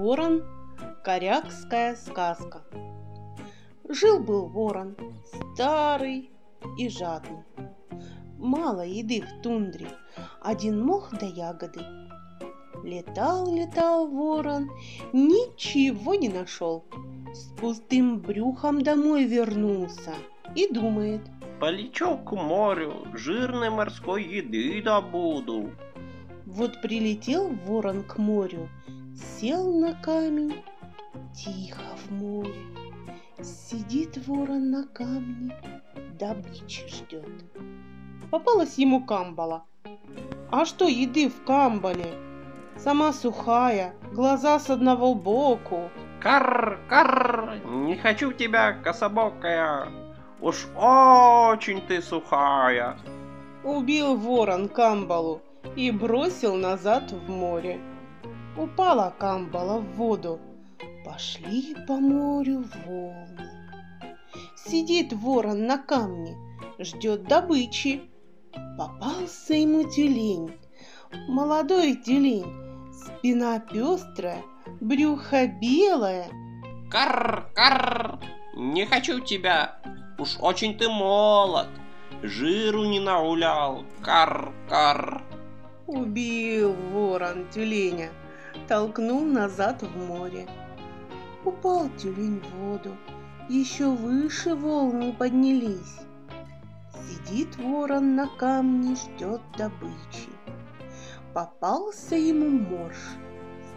Ворон. Корякская сказка. Жил-был ворон, старый и жадный. Мало еды в тундре, один мох да ягоды. Летал, летал ворон, ничего не нашел. С пустым брюхом домой вернулся и думает. Полечу к морю, жирной морской еды добуду. Вот прилетел ворон к морю, сел на камень, тихо в море. Сидит ворон на камне, добычи ждет. Попалась ему камбала. А что еды в камбале? Сама сухая, глаза с одного боку. Кар, кар, не хочу тебя, кособокая. Уж очень ты сухая. Убил ворон камбалу, и бросил назад в море. Упала камбала в воду, пошли по морю волны. Сидит ворон на камне, ждет добычи. Попался ему тюлень, молодой тюлень, спина пестрая, брюхо белое. Кар, кар, не хочу тебя, уж очень ты молод, жиру не нагулял, кар, кар. Убил ворон тюленя, толкнул назад в море. Упал тюлень в воду, еще выше волны поднялись. Сидит ворон на камне, ждет добычи. Попался ему морж,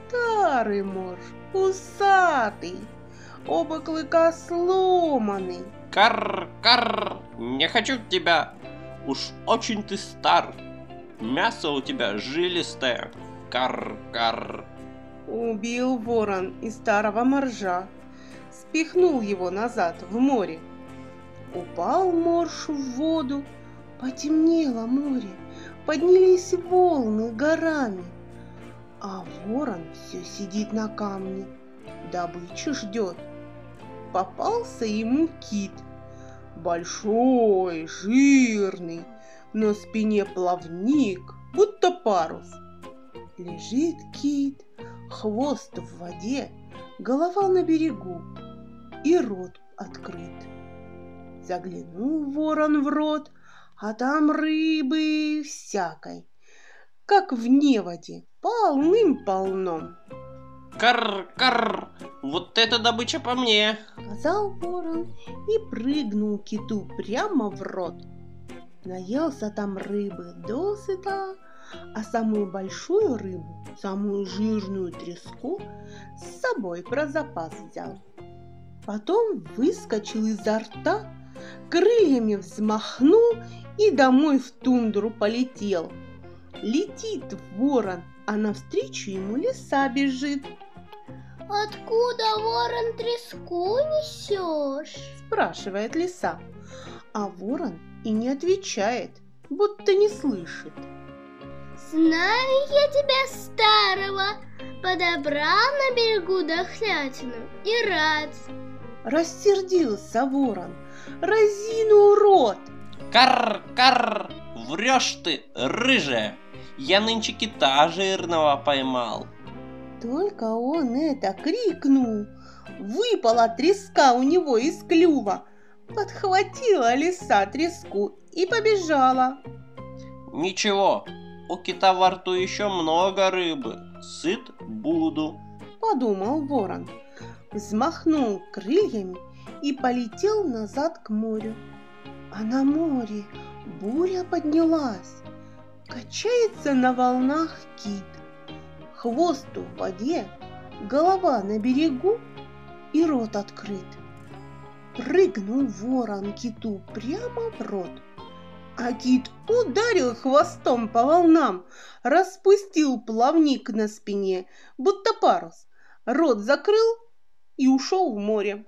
старый морж, усатый, оба клыка сломаны. Кар, кар, не хочу тебя, уж очень ты стар, Мясо у тебя жилистое. Кар-кар. Убил ворон и старого моржа. Спихнул его назад в море. Упал морж в воду. Потемнело море. Поднялись волны горами. А ворон все сидит на камне. Добычу ждет. Попался ему кит. Большой, жирный, на спине плавник, будто парус. Лежит кит, хвост в воде, голова на берегу и рот открыт. Заглянул ворон в рот, а там рыбы всякой, как в неводе, полным-полном. Кар-кар, вот эта добыча по мне, сказал ворон и прыгнул киту прямо в рот. Наелся там рыбы досыта, а самую большую рыбу, самую жирную треску, с собой про запас взял. Потом выскочил изо рта, крыльями взмахнул и домой в тундру полетел. Летит ворон, а навстречу ему лиса бежит. «Откуда, ворон, треску несешь?» спрашивает лиса. А ворон и не отвечает, будто не слышит. Знаю я тебя старого, подобрал на берегу дохлятину и рад. Рассердился ворон, разинул рот. Кар-кар, врешь ты, рыжая, я нынче кита жирного поймал. Только он это крикнул, выпала треска у него из клюва, Подхватила лиса треску и побежала. Ничего, у кита во рту еще много рыбы. Сыт буду. Подумал ворон. Взмахнул крыльями и полетел назад к морю. А на море буря поднялась. Качается на волнах кит. Хвост в воде, голова на берегу и рот открыт. Прыгнул ворон киту прямо в рот. А кит ударил хвостом по волнам, распустил плавник на спине, будто парус, рот закрыл и ушел в море.